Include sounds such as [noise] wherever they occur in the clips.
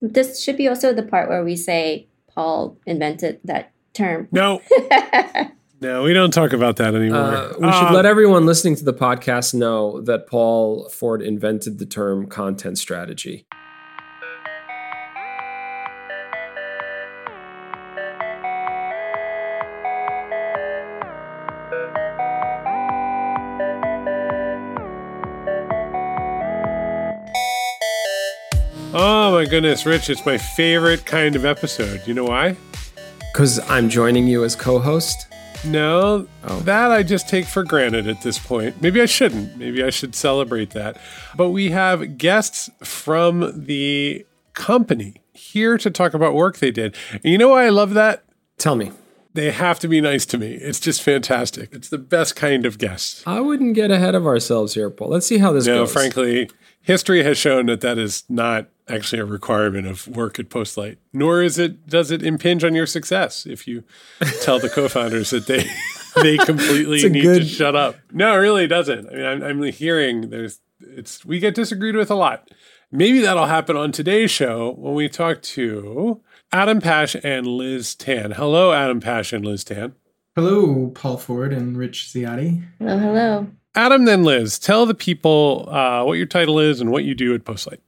This should be also the part where we say Paul invented that term. No. [laughs] no, we don't talk about that anymore. Uh, we should Uh, let everyone listening to the podcast know that Paul Ford invented the term content strategy. Goodness, Rich, it's my favorite kind of episode. You know why? Because I'm joining you as co host. No, Oh. that I just take for granted at this point. Maybe I shouldn't. Maybe I should celebrate that. But we have guests from the company here to talk about work they did. And you know why I love that? Tell me. They have to be nice to me. It's just fantastic. It's the best kind of guest. I wouldn't get ahead of ourselves here, Paul. Let's see how this No, goes. No, frankly, history has shown that that is not actually a requirement of work at Postlight. Nor is it does it impinge on your success if you [laughs] tell the co-founders that they [laughs] they completely It's a need to shut up. No, it really doesn't. I mean, I'm, I'm hearing there's it's we get disagreed with a lot. Maybe that'll happen on today's show when we talk to Adam Pash and Liz Tan. Hello, Adam Pash and Liz Tan. Hello, Paul Ford and Rich Ziadi. Hello, hello. Adam, then Liz, tell the people uh, what your title is and what you do at Postlight.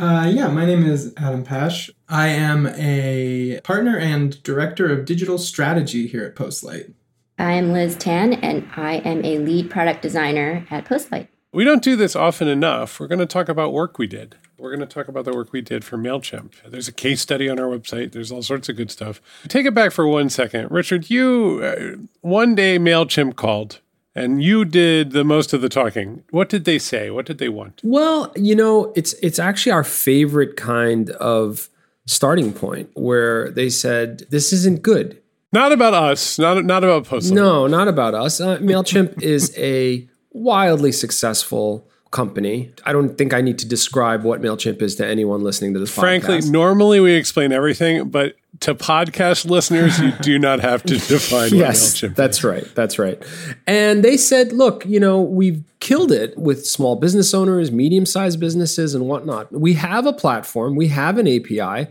Uh, yeah, my name is Adam Pash. I am a partner and director of digital strategy here at Postlight. I am Liz Tan, and I am a lead product designer at Postlight. We don't do this often enough. We're going to talk about work we did. We're going to talk about the work we did for MailChimp. There's a case study on our website. There's all sorts of good stuff. Take it back for one second. Richard, you, uh, one day MailChimp called and you did the most of the talking. What did they say? What did they want? Well, you know, it's it's actually our favorite kind of starting point where they said this isn't good. Not about us, not, not about Postlight. No, not about us. Uh, Mailchimp [laughs] is a wildly successful company. I don't think I need to describe what Mailchimp is to anyone listening to this Frankly, podcast. normally we explain everything, but to podcast listeners, you do not have to [laughs] define Yes, that's right. That's right. And they said, look, you know, we've killed it with small business owners, medium sized businesses, and whatnot. We have a platform, we have an API,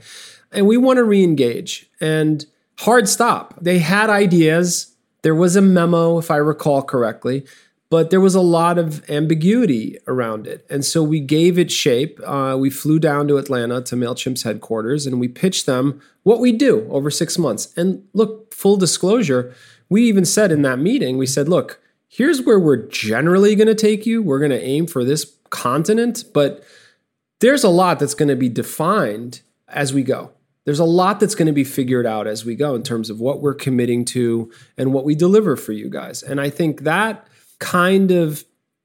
and we want to re engage. And hard stop. They had ideas. There was a memo, if I recall correctly, but there was a lot of ambiguity around it. And so we gave it shape. Uh, we flew down to Atlanta to MailChimp's headquarters and we pitched them what we do over six months. And look, full disclosure, we even said in that meeting, we said, look, here's where we're generally going to take you. We're going to aim for this continent, but there's a lot that's going to be defined as we go. There's a lot that's going to be figured out as we go in terms of what we're committing to and what we deliver for you guys. And I think that kind of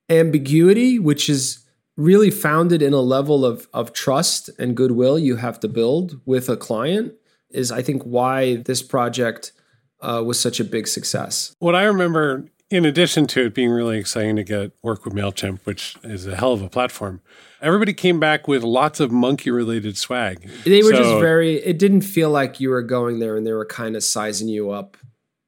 ambiguity, which is really founded in a level of, of trust and goodwill you have to build with a client, is I think why this project uh, was such a big success. What I remember, in addition to it being really exciting to get work with MailChimp, which is a hell of a platform, everybody came back with lots of monkey related swag. They were just very, it didn't feel like you were going there and they were kind of sizing you up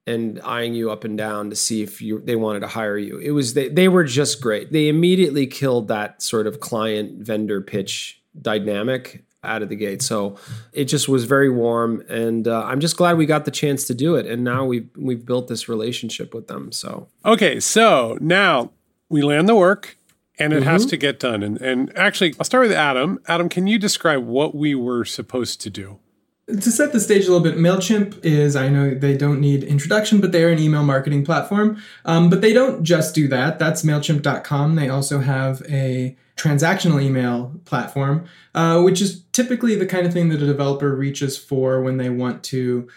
and eyeing you up and down to see if you they wanted to hire you. It was they they were just great. They immediately killed that sort of client vendor pitch dynamic out of the gate. So it just was very warm, and uh, I'm just glad we got the chance to do it. And now we've we've built this relationship with them. So Okay, so now we land the work and it Mm-hmm. has to get done. And, and actually, I'll start with Adam. Adam, can you describe what we were supposed to do? To set the stage a little bit, MailChimp is, I know they don't need introduction, but they're an email marketing platform. Um, but they don't just do that. That's MailChimp.com. They also have a transactional email platform, uh, which is typically the kind of thing that a developer reaches for when they want to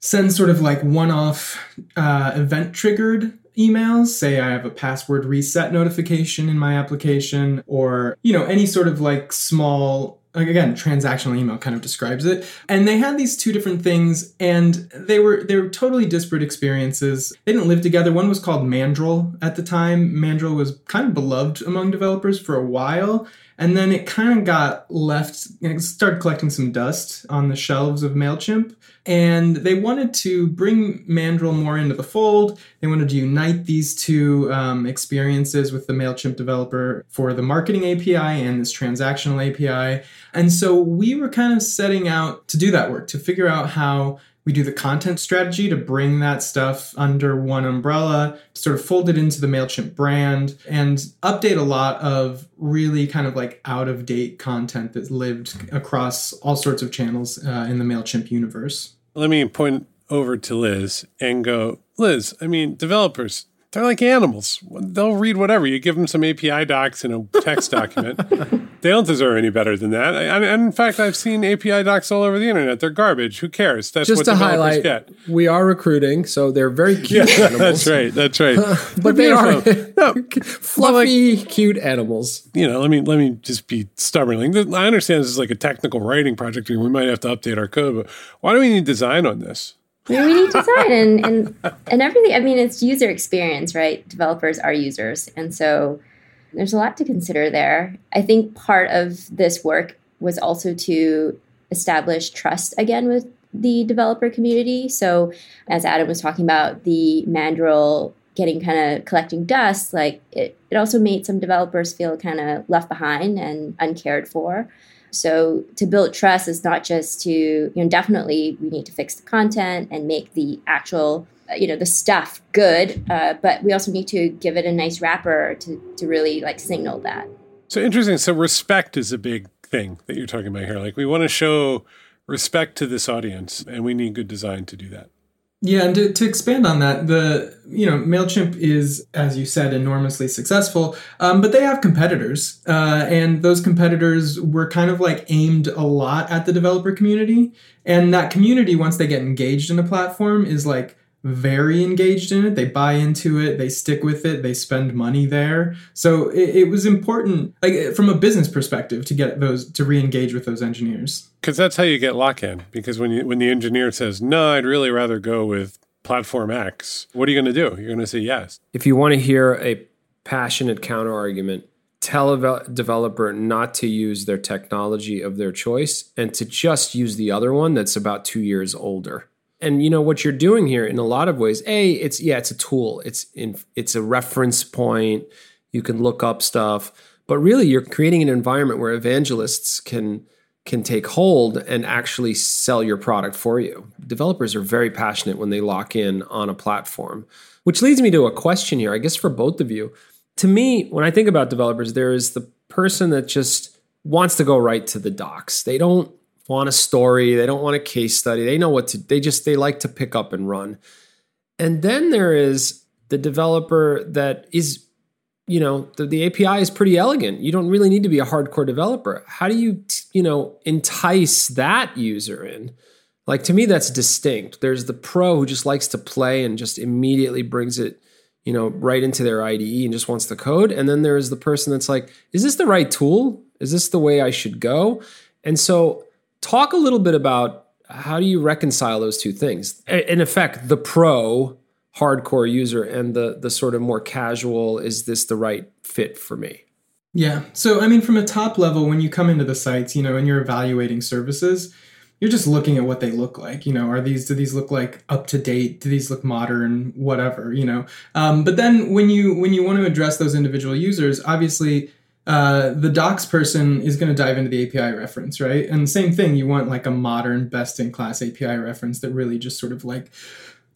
send sort of like one off uh, event triggered emails say i have a password reset notification in my application or you know any sort of like small again transactional email kind of describes it. And they had these two different things and they were they were totally disparate experiences. They didn't live together. One was called mandrill at the time. Mandrill was kind of beloved among developers for a while and then it kind of got left it started collecting some dust on the shelves of mailchimp and they wanted to bring mandrill more into the fold they wanted to unite these two um, experiences with the mailchimp developer for the marketing api and this transactional api And so we were kind of setting out to do that work, to figure out how we do the content strategy to bring that stuff under one umbrella, sort of fold it into the MailChimp brand, and update a lot of really kind of like out of date content that lived across all sorts of channels uh, in the MailChimp universe. Let me point over to Liz and go, Liz, I mean, developers, they're like animals. They'll read whatever. You give them some API docs in a text document. [laughs] they don't deserve any better than that. And, in fact, I've seen API docs all over the internet. They're garbage. Who cares? That's Just what to developers highlight, get. we are recruiting, so they're very [laughs] cute Yeah, animals. that's right. That's right. [laughs] but they are. [laughs] No, fluffy, cute animals. you know, let me let me just be stubborn. Like, I understand this is like a technical writing project, and we might have to update our code. But why do we need design on this? I mean, we need design and, and and everything. I mean, it's user experience, right? Developers are users, and so there's a lot to consider there. I think part of this work was also to establish trust again with the developer community. So, as Adam was talking about, the Mandrill getting kind of collecting dust, like it, it also made some developers feel kind of left behind and uncared for. So to build trust is not just to, you know, definitely we need to fix the content and make the actual, you know, the stuff good, uh, but we also need to give it a nice wrapper to, to really like signal that. So interesting. So respect is a big thing that you're talking about here. Like we want to show respect to this audience, and we need good design to do that. Yeah, and to, to expand on that, the you know Mailchimp is, as you said, enormously successful, um, but they have competitors, uh, and those competitors were kind of like aimed a lot at the developer community, and that community, once they get engaged in a platform, is like very engaged in it. They buy into it, they stick with it, they spend money there. So it, it was important, like eh, from a business perspective, to get those to re-engage with those engineers. Because that's how you get lock-in. Because when you when the engineer says, "No, I'd really rather go with platform X," what are you going to do? You're going to say yes. If you want to hear a passionate counter argument, tell a ve- developer not to use their technology of their choice and to just use the other one that's about two years older. And you know what you're doing here in a lot of ways. A, it's yeah, it's a tool. It's in it's a reference point. You can look up stuff, but really you're creating an environment where evangelists can can take hold and actually sell your product for you. Developers are very passionate when they lock in on a platform, which leads me to a question here, I guess for both of you. To me, when I think about developers, there is the person that just wants to go right to the docs. They don't want a story, they don't want a case study. They know what to they just they like to pick up and run. And then there is the developer that is you know the, the api is pretty elegant. You don't really need to be a hardcore developer. How do you you know entice that user in? Like to me that's distinct. There's the pro who just likes to play and just immediately brings it you know right into their ide and just wants the code. And then there's the person that's like is this the right tool? Is this the way i should go? And so talk a little bit about how do you reconcile those two things? In effect the pro hardcore user and the the sort of more casual is this the right fit for me? Yeah. So i mean from a top level when you come into the sites you know and you're evaluating services you're just looking at what they look like. You know are these do these look like up to date? Do these look modern? Whatever you know? Um, but then when you when you want to address those individual users obviously uh, the docs person is going to dive into the API reference, right? And the same thing, you want like a modern, best in class API reference that really just sort of like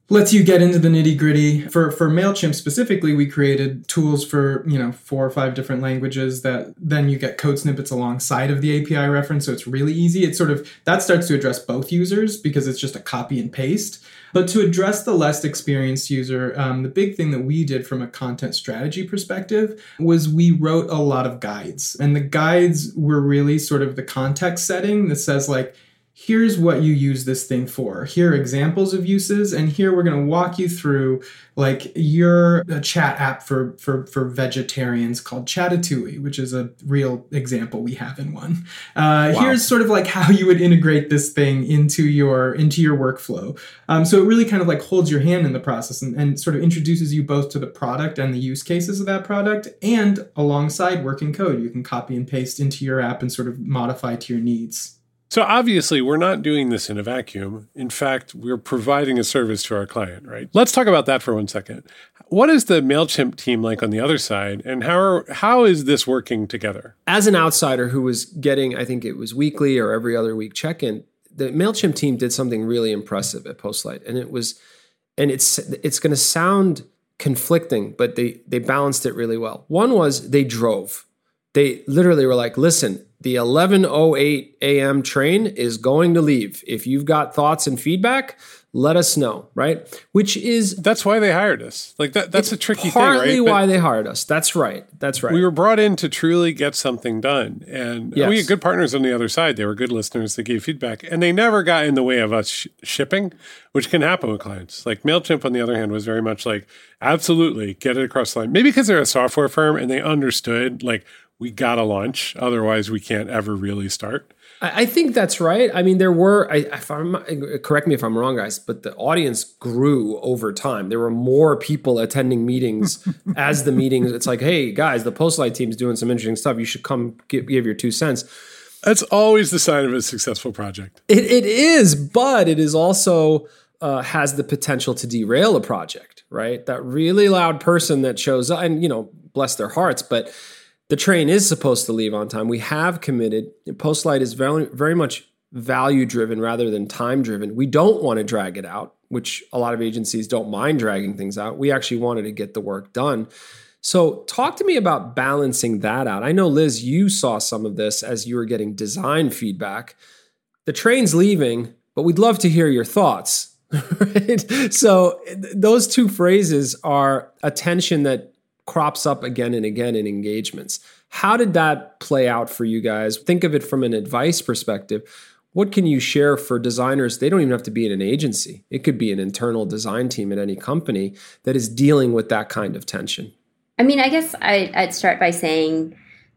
lets you get into the nitty gritty. For for Mailchimp specifically, we created tools for you know four or five different languages that then you get code snippets alongside of the API reference, so it's really easy. It's sort of that starts to address both users because it's just a copy and paste. But to address the less experienced user, um, the big thing that we did from a content strategy perspective was we wrote a lot of guides, and the guides were really sort of the context setting that says like here's what you use this thing for. Here are examples of uses, and here we're going to walk you through like your a chat app for for for vegetarians called Chatatouille, which is a real example we have in one. Uh, Wow. Here's sort of like how you would integrate this thing into your into your workflow. Um, so it really kind of like holds your hand in the process and, and sort of introduces you both to the product and the use cases of that product, and alongside working code, you can copy and paste into your app and sort of modify to your needs. So obviously, we're not doing this in a vacuum. In fact, we're providing a service to our client, right? Let's talk about that for one second. What is the Mailchimp team like on the other side, and how are, how is this working together? As an outsider who was getting, I think it was weekly or every other week check-in, the Mailchimp team did something really impressive at Postlight, and it was, and it's it's going to sound conflicting, but they they balanced it really well. One was they drove. They literally were like, "Listen, the 11:08 a.m. train is going to leave. If you've got thoughts and feedback, let us know." Right? Which is That's why they hired us. Like that. That's a tricky partly thing, right? why they hired us. That's right. That's right. we were brought in to truly get something done, and Yes. we had good partners on the other side. They were good listeners. They gave feedback, and they never got in the way of us sh- shipping, which can happen with clients. Like Mailchimp, on the other hand, was very much like, absolutely, get it across the line. Maybe because they're a software firm and they understood like we got to launch, otherwise we can't ever really start. I I think that's right. I mean, there were. I, if I'm correct me if I'm wrong, guys, but the audience grew over time. There were more people attending meetings [laughs] as the meetings. It's like, hey, guys, the Postlight team's doing some interesting stuff. You should come give, give your two cents. That's always the sign of a successful project. It, it is, but it is also uh, has the potential to derail a project, right? That really loud person that shows up, and you know, bless their hearts, but the train is supposed to leave on time. We have committed. Postlight is very, very much value driven rather than time driven. We don't want to drag it out, which a lot of agencies don't mind dragging things out. We actually wanted to get the work done. So, talk to me about balancing that out. I know, Liz, you saw some of this as you were getting design feedback. The train's leaving, but we'd love to hear your thoughts. [laughs] Right? So, those two phrases are a tension that crops up again and again in engagements. How did that play out for you guys? Think of it from an advice perspective. What can you share for designers? They don't even have to be in an agency. It could be an internal design team at any company that is dealing with that kind of tension. I mean, I guess I, I'd start by saying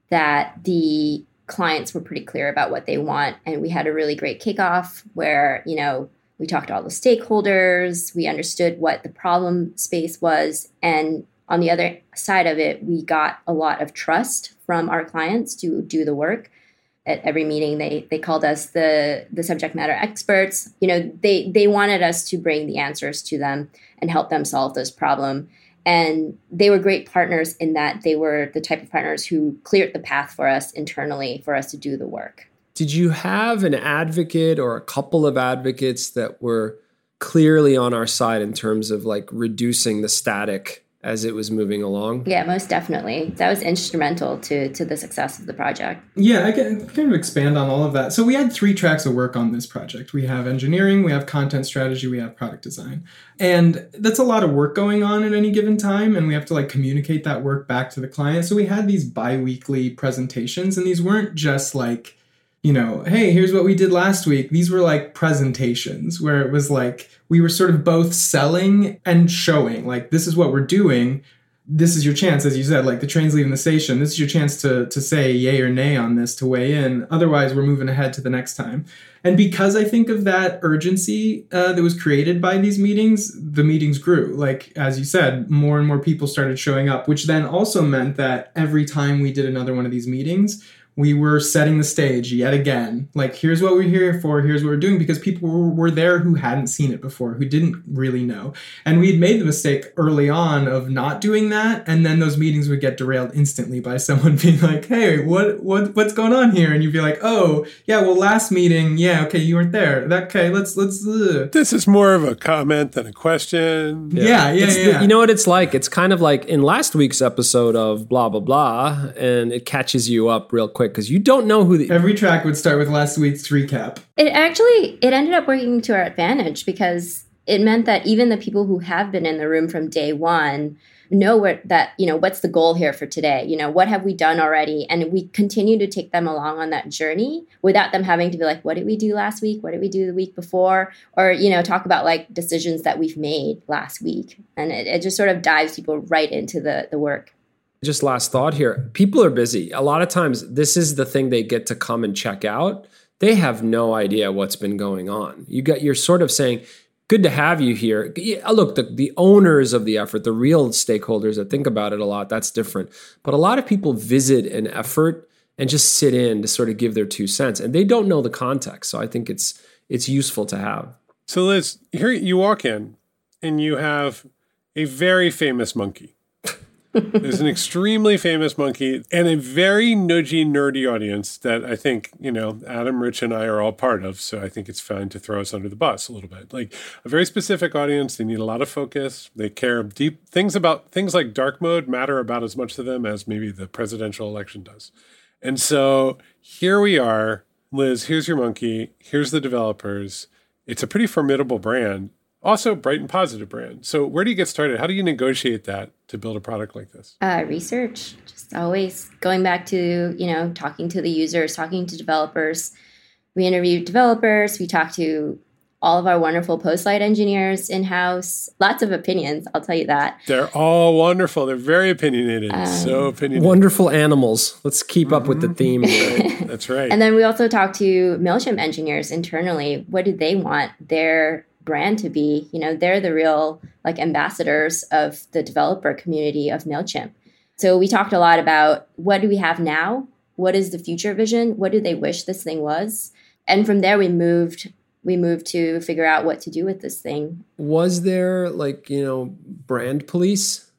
that the clients were pretty clear about what they want, and we had a really great kickoff where you know we talked to all the stakeholders, we understood what the problem space was, and on the other side of it, we got a lot of trust from our clients to do the work. At every meeting, they they called us the the subject matter experts. You know, they they wanted us to bring the answers to them and help them solve this problem and they were great partners in that they were the type of partners who cleared the path for us internally for us to do the work. Did you have an advocate or a couple of advocates that were clearly on our side in terms of like reducing the static as it was moving along? Yeah, most definitely. That was instrumental to to the success of the project. Yeah, I can kind of expand on all of that. So we had three tracks of work on this project. We have engineering, we have content strategy, we have product design. And that's a lot of work going on at any given time and we have to like communicate that work back to the client. So we had these bi-weekly presentations and these weren't just like you know, hey, here's what we did last week. These were like presentations where it was like we were sort of both selling and showing, like, this is what we're doing. This is your chance, as you said, like the train's leaving the station. This is your chance to, to say yay or nay on this, to weigh in. Otherwise, we're moving ahead to the next time. And because I think of that urgency uh, that was created by these meetings, the meetings grew. Like, as you said, more and more people started showing up, which then also meant that every time we did another one of these meetings, we were setting the stage yet again. Like, here's what we're here for, here's what we're doing, because people were, were there who hadn't seen it before, who didn't really know. And we had made the mistake early on of not doing that, and then those meetings would get derailed instantly by [laughs] someone being like, hey, what, what what's going on here? And you'd be like, oh, yeah, well, last meeting, yeah, okay, you weren't there. That, okay, let's, let's, uh. This is more of a comment than a question. yeah, yeah, It's the- yeah. you know what it's like? It's kind of like in last week's episode of blah blah blah, and it catches you up real quick because you don't know who the Every track would start with last week's recap. It actually it ended up working to our advantage because it meant that even the people who have been in the room from day one know what that you know what's the goal here for today? You know what have we done already? And we continue to take them along on that journey without them having to be like what did we do last week? What did we do the week before? Or you know talk about like decisions that we've made last week. And it, it just sort of dives people right into the the work just last thought here people are busy a lot of times this is the thing they get to come and check out they have no idea what's been going on you got you're sort of saying good to have you here look the, the owners of the effort the real stakeholders that think about it a lot that's different but a lot of people visit an effort and just sit in to sort of give their two cents. And they don't know the context. So I think it's it's useful to have. So Liz, here you walk in and you have a very famous monkey. There's an extremely famous monkey and a very nudgy, nerdy audience that I think, you know, Adam, Rich, and I are all part of. So I think it's fine to throw us under the bus a little bit. Like a very specific audience. They need a lot of focus. They care deep things about things like dark mode matter about as much to them as maybe the presidential election does. And so here we are. Liz, here's your monkey. Here's the developers. It's a pretty formidable brand also bright and positive brand. So where do you get started? How do you negotiate that to build a product like this? Uh, research, just always going back to you know talking to the users, talking to developers. We interview developers. We talk to all of our wonderful Postlight engineers in house. Lots of opinions, I'll tell you that. They're all wonderful. They're very opinionated. Um, so opinionated. Wonderful animals. Let's keep up with the theme. [laughs] That's right. And then we also talk to MailChimp engineers internally. What do they want their brand to be you know they're the real like ambassadors of the developer community of mailchimp. So we talked a lot about what do we have now? What is the future vision? What do they wish this thing was? And from there we moved we moved to figure out what to do with this thing. Was there like you know brand police?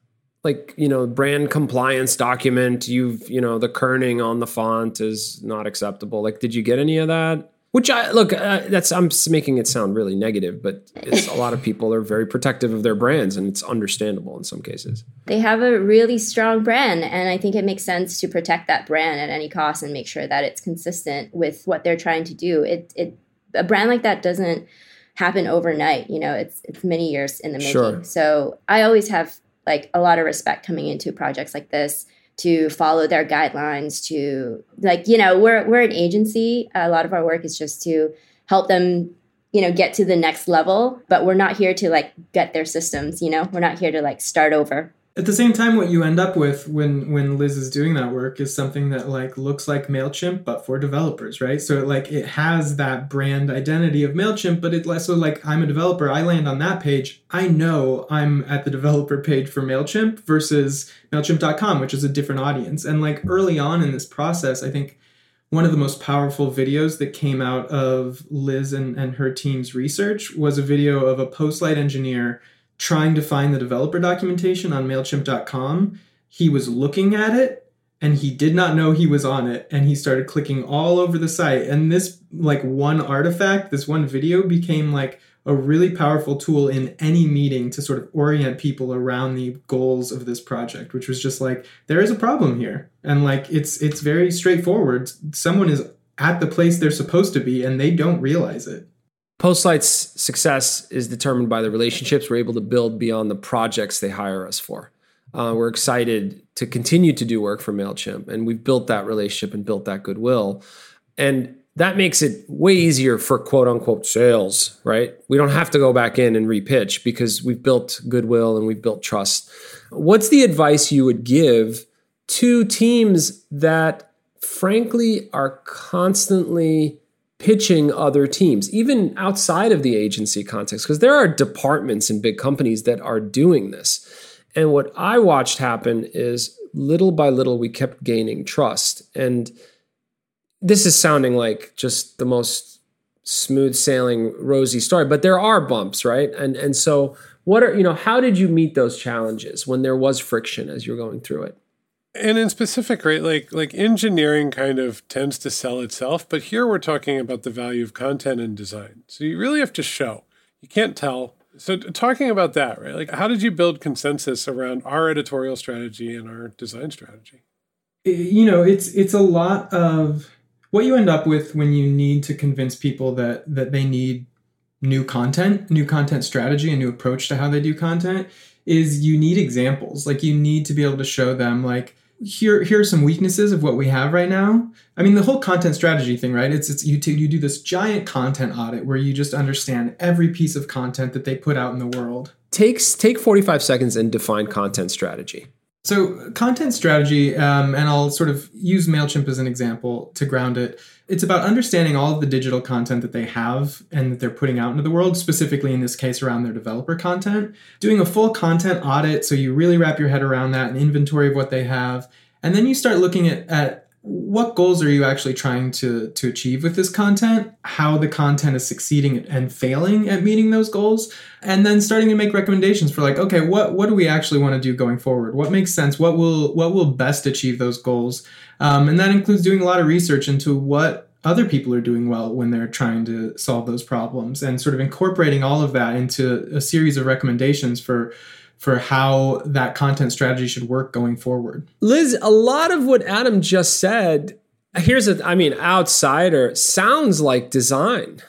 Like you know brand compliance document you've you know the kerning on the font is not acceptable. Like did you get any of that which I look, uh, that's I'm making it sound really negative, but it's, a lot of people are very protective of their brands, and it's understandable in some cases. They have a really strong brand, and I think it makes sense to protect that brand at any cost and make sure that it's consistent with what they're trying to do. It, it a brand like that doesn't happen overnight. You know, it's it's many years in the making. Sure. So I always have like a lot of respect coming into projects like this to follow their guidelines to like you know we're we're an agency. A lot of our work is just to help them you know get to the next level but we're not here to like get their systems you know? We're not here to like start over at the same time what you end up with when when liz is doing that work is something that like looks like mailchimp but for developers right? So like it has that brand identity of mailchimp but it's also like i'm a developer i land on that page i know i'm at the developer page for mailchimp versus mailchimp.com which is a different audience. And like early on in this process i think one of the most powerful videos that came out of liz and, and her team's research was a video of a postlight engineer trying to find the developer documentation on MailChimp.com, he was looking at it and he did not know he was on it and he started clicking all over the site. And this like one artifact this one video became like a really powerful tool in any meeting to sort of orient people around the goals of this project which was just like there is a problem here. And like it's it's very straightforward. Someone is at the place they're supposed to be and they don't realize it Postlight's success is determined by the relationships we're able to build beyond the projects they hire us for. Uh, we're excited to continue to do work for MailChimp, and we've built that relationship and built that goodwill. And that makes it way easier for quote unquote sales, right? We don't have to go back in and repitch because we've built goodwill and we've built trust. What's the advice you would give to teams that, frankly, are constantly pitching other teams, even outside of the agency context, because there are departments in big companies that are doing this. And what I watched happen is little by little, we kept gaining trust. And this is sounding like just the most smooth sailing, rosy story, but there are bumps, right? And and so what are you know, how did you meet those challenges when there was friction as you're going through it? And in specific right like like engineering kind of tends to sell itself but here we're talking about the value of content and design. So you really have to show. You can't tell. So talking about that right like how did you build consensus around our editorial strategy and our design strategy? You know it's it's a lot of what you end up with when you need to convince people that that they need new content new content strategy a new approach to how they do content is you need examples. Like you need to be able to show them like here here are some weaknesses of what we have right now. I mean, the whole content strategy thing, right? It's it's you t- you do this giant content audit where you just understand every piece of content that they put out in the world. Takes take forty five seconds and define content strategy. So, content strategy, um, and I'll sort of use MailChimp as an example to ground it. It's about understanding all of the digital content that they have and that they're putting out into the world, specifically in this case around their developer content. Doing a full content audit so you really wrap your head around that, and inventory of what they have. And then you start looking at, at what goals are you actually trying to to achieve with this content? How the content is succeeding and failing at meeting those goals? And then starting to make recommendations for like okay what what do we actually want to do going forward? What makes sense? What will what will best achieve those goals? Um, and that includes doing a lot of research into what other people are doing well when they're trying to solve those problems and sort of incorporating all of that into a series of recommendations for for how that content strategy should work going forward. Liz, a lot of what Adam just said, here's a, I mean, outsider sounds like design.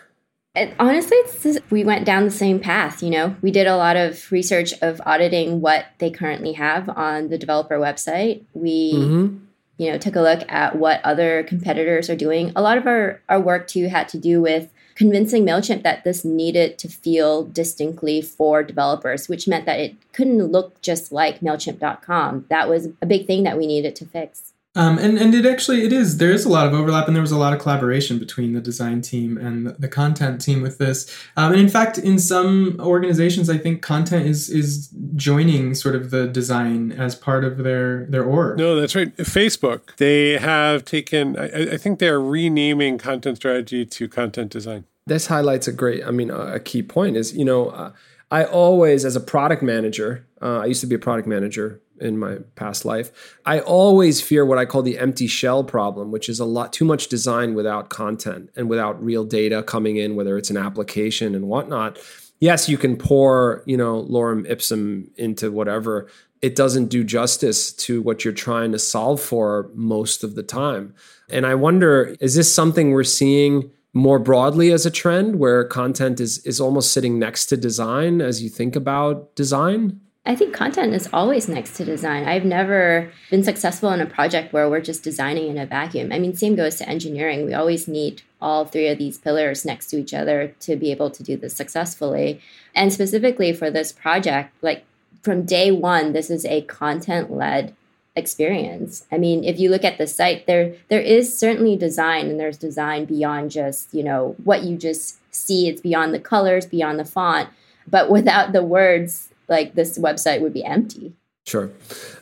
It, honestly, just, we went down the same path. You know, we did a lot of research of auditing what they currently have on the developer website. We, mm-hmm. you know, took a look at what other competitors are doing. A lot of our our work too had to do with convincing MailChimp that this needed to feel distinctly for developers, which meant that it couldn't look just like MailChimp.com. That was a big thing that we needed to fix. Um, and and it actually it is there is a lot of overlap and there was a lot of collaboration between the design team and the, the content team with this um, and in fact in some organizations I think content is is joining sort of the design as part of their their org. No, that's right. Facebook they have taken I, I think they are renaming content strategy to content design. This highlights a great I mean a key point is you know. Uh, I always, as a product manager, uh, I used to be a product manager in my past life. I always fear what I call the empty shell problem, which is a lot too much design without content and without real data coming in, whether it's an application and whatnot. Yes, you can pour, you know, lorem ipsum into whatever. It doesn't do justice to what you're trying to solve for most of the time. And I wonder, is this something we're seeing more broadly as a trend where content is is almost sitting next to design as you think about design? I think content is always next to design. I've never been successful in a project where we're just designing in a vacuum. I mean, same goes to engineering. We always need all three of these pillars next to each other to be able to do this successfully. And specifically for this project, like from day one, this is a content led experience. I mean, if you look at the site, there there is certainly design and there's design beyond just, you know, what you just see. It's beyond the colors, beyond the font. But [laughs] without the words, like this website would be empty. Sure.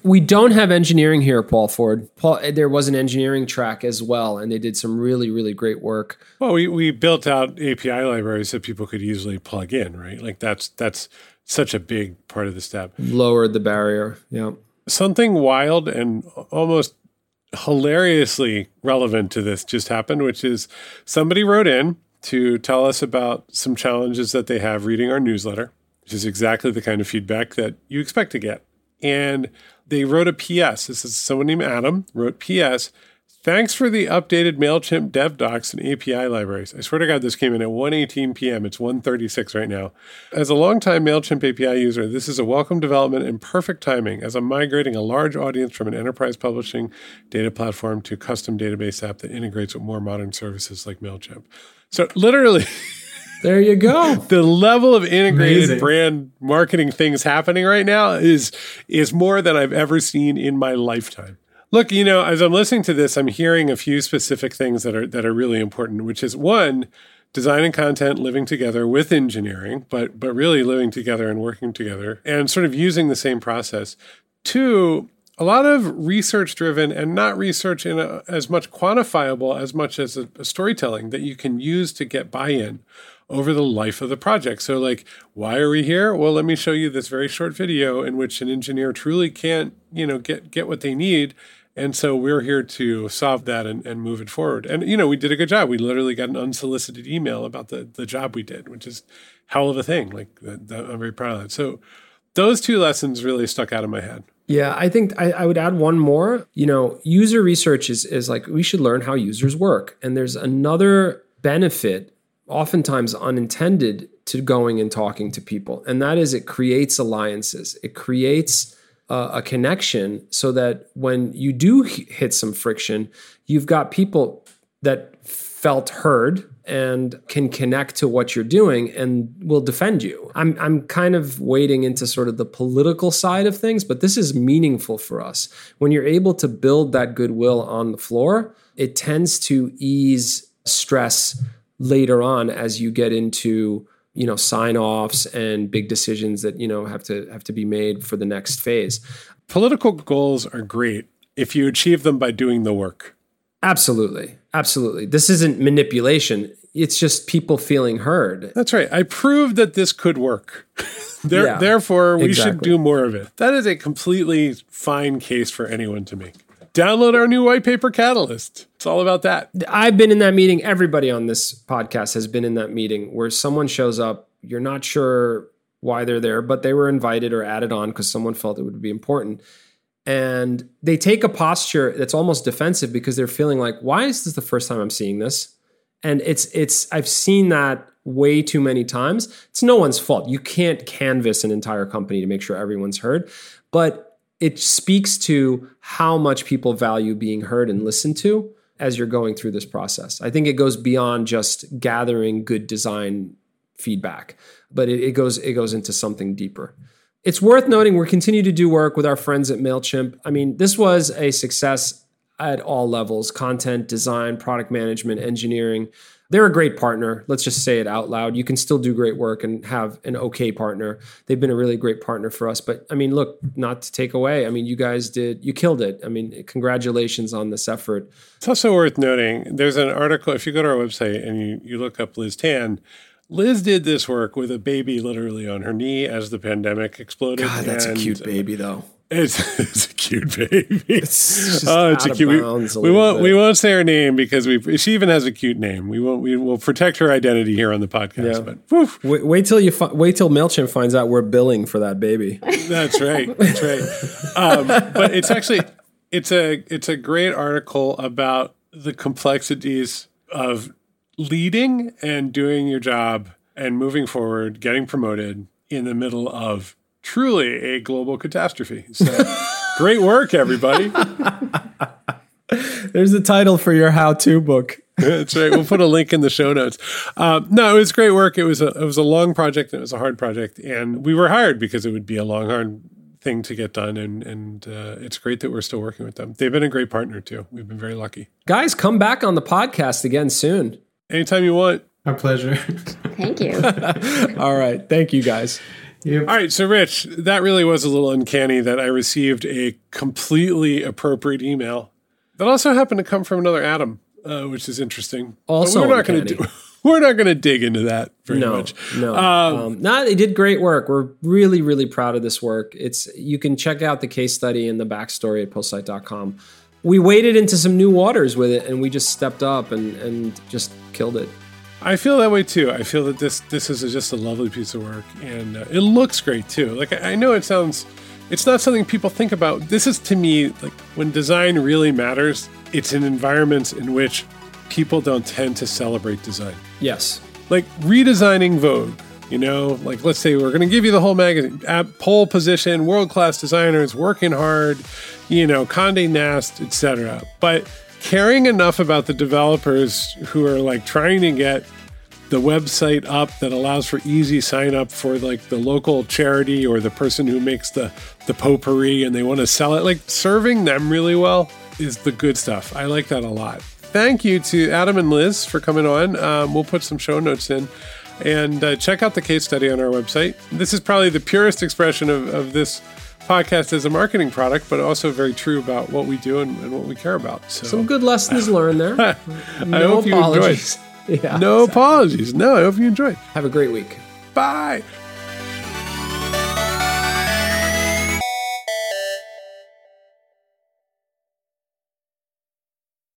We don't have engineering here, Paul Ford. Paul, there was an engineering track as well, and they did some really, really great work. Well, we, we built out API libraries that people could easily plug in, right? Like that's that's such a big part of the step. Lowered the barrier. Yeah. Something wild and almost hilariously relevant to this just happened, which is somebody wrote in to tell us about some challenges that they have reading our newsletter which is exactly the kind of feedback that you expect to get. And they wrote a PS. This is someone named Adam wrote PS. Thanks for the updated MailChimp dev docs and API libraries. I swear to God, this came in at 1.18 p.m. It's 1.36 right now. As a longtime MailChimp API user, this is a welcome development and perfect timing as I'm migrating a large audience from an enterprise publishing data platform to a custom database app that integrates with more modern services like MailChimp. So literally... [laughs] There you go. the level of integrated Amazing. brand marketing things happening right now is is more than I've ever seen in my lifetime. Look, you know, as I'm listening to this, I'm hearing a few specific things that are that are really important, which is one, design and content living together with engineering, but but really living together and working together and sort of using the same process. Two, a lot of research driven and not research in a, as much quantifiable as much as a, a storytelling that you can use to get buy-in over the life of the project. So, like, why are we here? Well, let me show you this very short video in which an engineer truly can't, you know, get get what they need. And so we're here to solve that and, and move it forward. And you know, we did a good job. We literally got an unsolicited email about the the job we did, which is hell of a thing. Like, I'm very proud of that. So, those two lessons really stuck out of my head. Yeah, I think I, I, would add one more. You know, user research is is like we should learn how users work. And there's another benefit oftentimes unintended to going and talking to people. And that is it creates alliances, it creates uh, a connection so that when you do hit some friction, you've got people that felt heard and can connect to what you're doing and will defend you. I'm I'm kind of wading into sort of the political side of things, but this is meaningful for us. When you're able to build that goodwill on the floor, it tends to ease stress later on as you get into you know sign offs and big decisions that you know have to have to be made for the next phase political goals are great if you achieve them by doing the work Absolutely. Absolutely. This isn't manipulation. It's just people feeling heard. That's right. I proved that this could work. [laughs] there, Yeah, therefore, we should do more of it. That is a completely fine case for anyone to make. Download our new white paper catalyst. It's all about that. I've been in that meeting. Everybody on this podcast has been in that meeting where someone shows up. You're not sure why they're there, but they were invited or added on because someone felt it would be important. And they take a posture that's almost defensive because they're feeling like, why is this the first time I'm seeing this? And it's it's I've seen that way too many times. It's no one's fault. You can't canvas an entire company to make sure everyone's heard, but it speaks to how much people value being heard and listened to as you're going through this process. I think it goes beyond just gathering good design feedback, but it, it goes it goes into something deeper. It's worth noting we're continue to do work with our friends at Mailchimp. I mean, this was a success at all levels: content, design, product management, engineering. They're a great partner. Let's just say it out loud. You can still do great work and have an okay partner. They've been a really great partner for us. But I mean, look, not to take away. I mean, you guys did you killed it. I mean, congratulations on this effort. It's also worth noting there's an article, if you go to our website and you, you look up Liz Tan, Liz did this work with a baby literally on her knee as the pandemic exploded. God, that's a cute baby, though. It's, [laughs] it's a cute baby. It's just [laughs] oh, it's a cute. We, a we won't. bit. We won't say her name because we. She even has a cute name. We won't. We will protect her identity here on the podcast. Yeah. But Wait, wait till you fi- wait till Mailchimp finds out we're billing for that baby. That's right. That's right. Um, but it's actually it's a it's a great article about the complexities of leading and doing your job and moving forward, getting promoted in the middle of truly a global catastrophe. So [laughs] great work, everybody. There's the title for your how-to book. That's right. We'll put a link in the show notes. Um, no, it was great work. It was a it was a long project and it was a hard project, and we were hired because it would be a long, hard thing to get done. And and uh, it's great that we're still working with them. They've been a great partner too. We've been very lucky. Guys, come back on the podcast again soon. Anytime you want. Our pleasure. Thank you. [laughs] All right. Thank you guys. Yep. All right, so Rich, that really was a little uncanny that I received a completely appropriate email that also happened to come from another Adam, uh, which is interesting. But Also [laughs] we're not going to do. We're not going to dig into that very No, much. no. Um, Um, no, they did great work. We're really, really proud of this work. It's you can check out the case study and the backstory at postlight.com. We waded into some new waters with it, and we just stepped up and and just killed it. I feel that way too. I feel that this this is just a lovely piece of work, and uh, it looks great too. Like I, I know it sounds, it's not something people think about. This is to me like when design really matters. It's in environments in which people don't tend to celebrate design. Yes. Like redesigning Vogue. You know, like let's say we're going to give you the whole magazine, at pole position, world class designers working hard, you know, Condé Nast, etc. But caring enough about the developers who are like trying to get the website up that allows for easy sign up for like the local charity or the person who makes the the potpourri and they want to sell it like serving them really well is the good stuff. I like that a lot. Thank you to adam and liz for coming on. Um, we'll put some show notes in. And uh, check out the case study on our website. This is probably the purest expression of, of this podcast as a marketing product but also very true about what we do and, and what we care about so Some good lessons learned there. [laughs] i No hope you enjoyed apologies. [laughs] Yeah. no apologies no i hope you enjoyed Have a great week. Bye.